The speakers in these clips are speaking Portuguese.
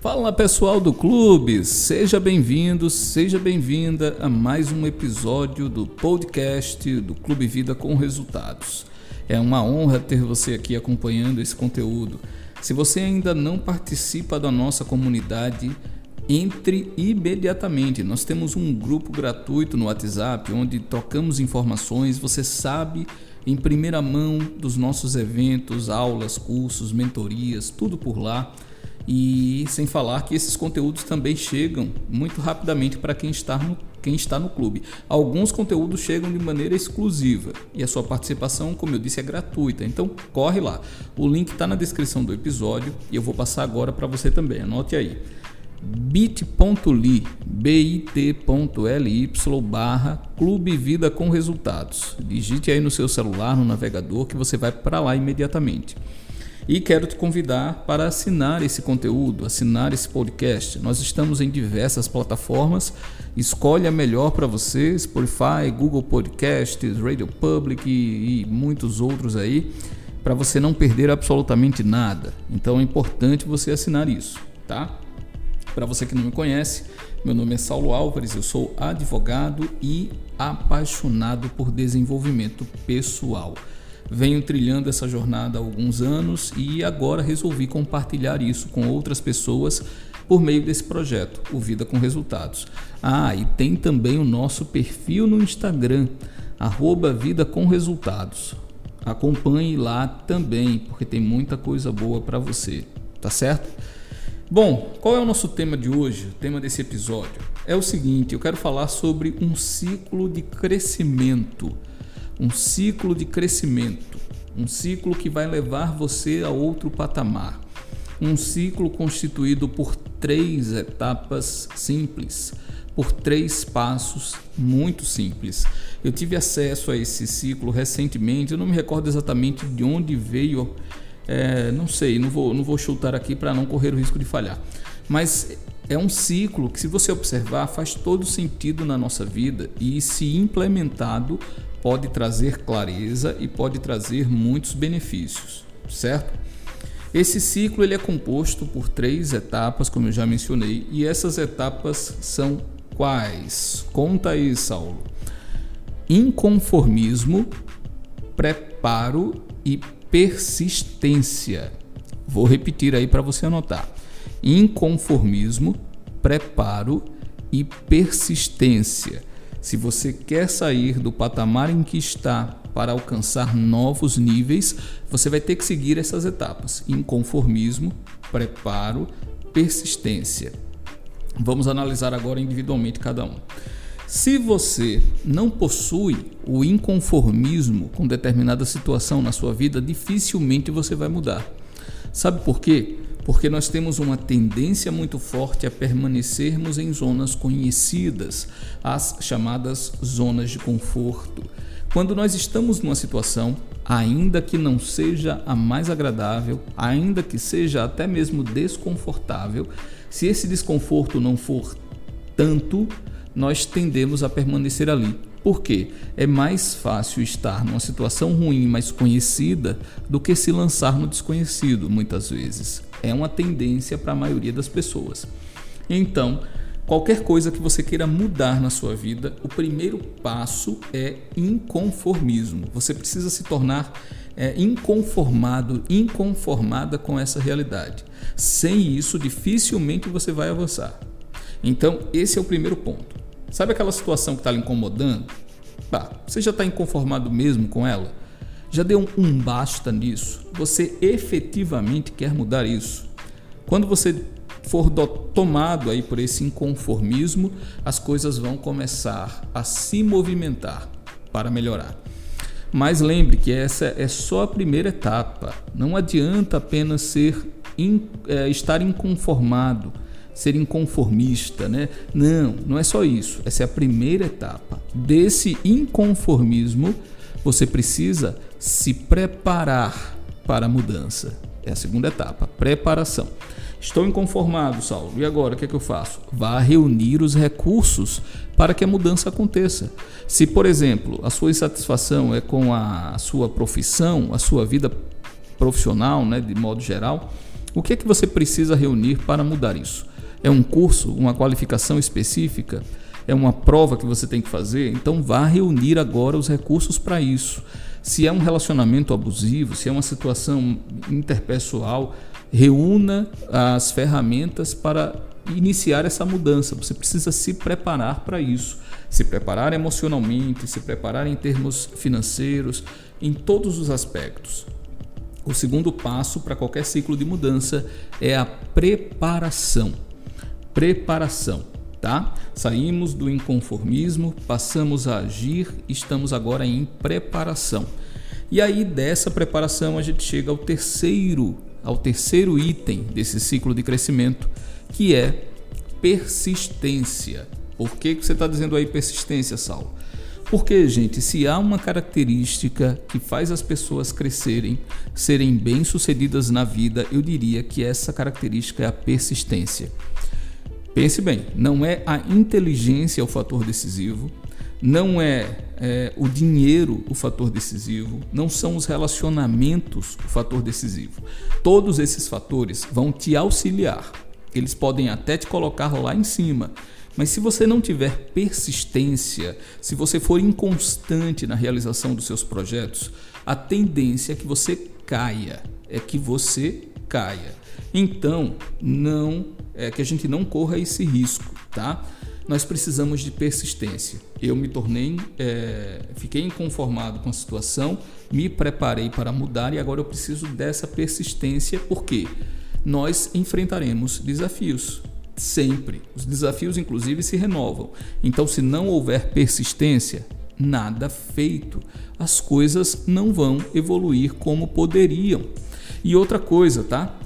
Fala pessoal do clube, seja bem-vindo, seja bem-vinda a mais um episódio do podcast do Clube Vida com Resultados. É uma honra ter você aqui acompanhando esse conteúdo. Se você ainda não participa da nossa comunidade, entre imediatamente. Nós temos um grupo gratuito no WhatsApp onde trocamos informações. Você sabe em primeira mão dos nossos eventos, aulas, cursos, mentorias, tudo por lá. E sem falar que esses conteúdos também chegam muito rapidamente para quem está no quem está no clube. Alguns conteúdos chegam de maneira exclusiva e a sua participação, como eu disse, é gratuita. Então corre lá. O link está na descrição do episódio e eu vou passar agora para você também. Anote aí bit.ly bit.ly barra Clube Vida com Resultados. Digite aí no seu celular, no navegador, que você vai para lá imediatamente. E quero te convidar para assinar esse conteúdo, assinar esse podcast. Nós estamos em diversas plataformas. Escolhe a melhor para você: Spotify, Google Podcasts, Radio Public e, e muitos outros aí, para você não perder absolutamente nada. Então é importante você assinar isso, tá? Para você que não me conhece, meu nome é Saulo Álvares, eu sou advogado e apaixonado por desenvolvimento pessoal. Venho trilhando essa jornada há alguns anos e agora resolvi compartilhar isso com outras pessoas por meio desse projeto, o Vida com Resultados. Ah, e tem também o nosso perfil no Instagram, arroba Vida com Resultados. Acompanhe lá também, porque tem muita coisa boa para você, tá certo? Bom, qual é o nosso tema de hoje, o tema desse episódio? É o seguinte: eu quero falar sobre um ciclo de crescimento. Um ciclo de crescimento. Um ciclo que vai levar você a outro patamar. Um ciclo constituído por três etapas simples, por três passos muito simples. Eu tive acesso a esse ciclo recentemente, eu não me recordo exatamente de onde veio é, não sei, não vou, não vou chutar aqui para não correr o risco de falhar. Mas é um ciclo que, se você observar, faz todo sentido na nossa vida e, se implementado, pode trazer clareza e pode trazer muitos benefícios, certo? Esse ciclo ele é composto por três etapas, como eu já mencionei, e essas etapas são quais? Conta aí, Saulo. Inconformismo, preparo e persistência. Vou repetir aí para você anotar: inconformismo, preparo e persistência. Se você quer sair do patamar em que está para alcançar novos níveis, você vai ter que seguir essas etapas: inconformismo, preparo, persistência. Vamos analisar agora individualmente cada um. Se você não possui o inconformismo com determinada situação na sua vida, dificilmente você vai mudar. Sabe por quê? Porque nós temos uma tendência muito forte a permanecermos em zonas conhecidas, as chamadas zonas de conforto. Quando nós estamos numa situação, ainda que não seja a mais agradável, ainda que seja até mesmo desconfortável, se esse desconforto não for tanto, nós tendemos a permanecer ali. Por quê? É mais fácil estar numa situação ruim, mais conhecida, do que se lançar no desconhecido, muitas vezes. É uma tendência para a maioria das pessoas. Então, qualquer coisa que você queira mudar na sua vida, o primeiro passo é inconformismo. Você precisa se tornar é, inconformado, inconformada com essa realidade. Sem isso, dificilmente você vai avançar. Então, esse é o primeiro ponto. Sabe aquela situação que está lhe incomodando? Bah, você já está inconformado mesmo com ela? Já deu um, basta nisso? Você efetivamente quer mudar isso? Quando você for do, tomado aí por esse inconformismo, as coisas vão começar a se movimentar para melhorar. Mas lembre que essa é só a primeira etapa. Não adianta apenas ser in, é, estar inconformado ser inconformista, né? Não, não é só isso. Essa é a primeira etapa. Desse inconformismo, você precisa se preparar para a mudança. É a segunda etapa, preparação. Estou inconformado, Saulo. E agora, o que é que eu faço? Vá reunir os recursos para que a mudança aconteça. Se, por exemplo, a sua insatisfação é com a sua profissão, a sua vida profissional, né, de modo geral, O que é que você precisa reunir para mudar isso? É um curso, uma qualificação específica? É uma prova que você tem que fazer? Então vá reunir agora os recursos para isso. Se é um relacionamento abusivo, se é uma situação interpessoal, reúna as ferramentas para iniciar essa mudança. Você precisa se preparar para isso. Se preparar emocionalmente, se preparar em termos financeiros, em todos os aspectos. O segundo passo para qualquer ciclo de mudança é a preparação. Preparação, tá? Saímos do inconformismo, passamos a agir, estamos agora em preparação. E aí dessa preparação a gente chega ao terceiro, ao terceiro item desse ciclo de crescimento, que é persistência. Por que você está dizendo aí persistência, Saulo? Porque, gente, se há uma característica que faz as pessoas crescerem, serem bem-sucedidas na vida, eu diria que essa característica é a persistência. Pense bem, não é a inteligência o fator decisivo, não é, é, o dinheiro o fator decisivo, não são os relacionamentos o fator decisivo. Todos esses fatores vão te auxiliar, eles podem até te colocar lá em cima, mas se você não tiver persistência, se você for inconstante na realização dos seus projetos, a tendência é que você caia, é que você caia. Então, não é que a gente não corra esse risco, tá? Nós precisamos de persistência. Eu me tornei, é, fiquei inconformado com a situação, me preparei para mudar e agora eu preciso dessa persistência porque nós enfrentaremos desafios sempre. Os desafios, inclusive, se renovam. Então, se não houver persistência, nada feito. As coisas não vão evoluir como poderiam. E outra coisa, tá?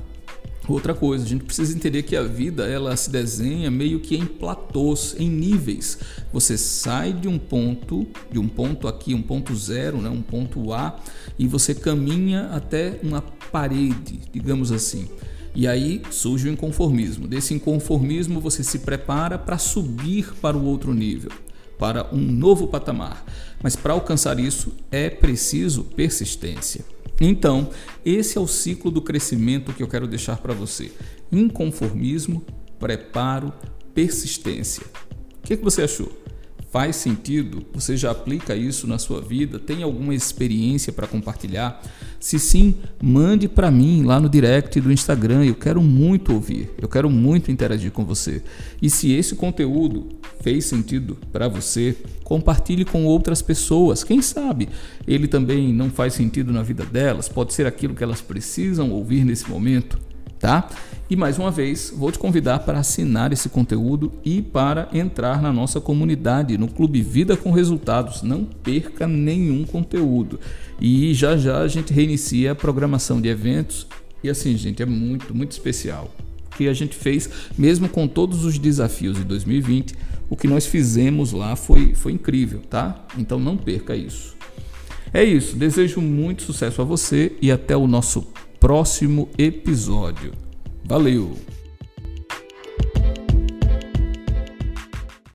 Outra coisa, a gente precisa entender que a vida ela se desenha meio que em platôs, em níveis. Você sai de um ponto, de um ponto aqui, um ponto zero, né, um ponto A, e você caminha até uma parede, digamos assim. E aí surge o inconformismo. Desse inconformismo você se prepara para subir para o outro nível, para um novo patamar. Mas para alcançar isso é preciso persistência. Então, esse é o ciclo do crescimento que eu quero deixar para você: inconformismo, preparo, persistência. O que, que você achou? Faz sentido? Você já aplica isso na sua vida? Tem alguma experiência para compartilhar? Se sim, mande para mim lá no direct do Instagram. Eu quero muito ouvir, eu quero muito interagir com você. E se esse conteúdo fez sentido para você, compartilhe com outras pessoas. Quem sabe ele também não faz sentido na vida delas? Pode ser aquilo que elas precisam ouvir nesse momento tá? E mais uma vez, vou te convidar para assinar esse conteúdo e para entrar na nossa comunidade, no Clube Vida com Resultados. Não perca nenhum conteúdo. E já já a gente reinicia a programação de eventos. E assim, gente, é muito, muito especial. O que a gente fez, mesmo com todos os desafios de 2020, o que nós fizemos lá foi, foi incrível, tá? Então não perca isso. É isso, desejo muito sucesso a você e até o nosso próximo episódio. Valeu!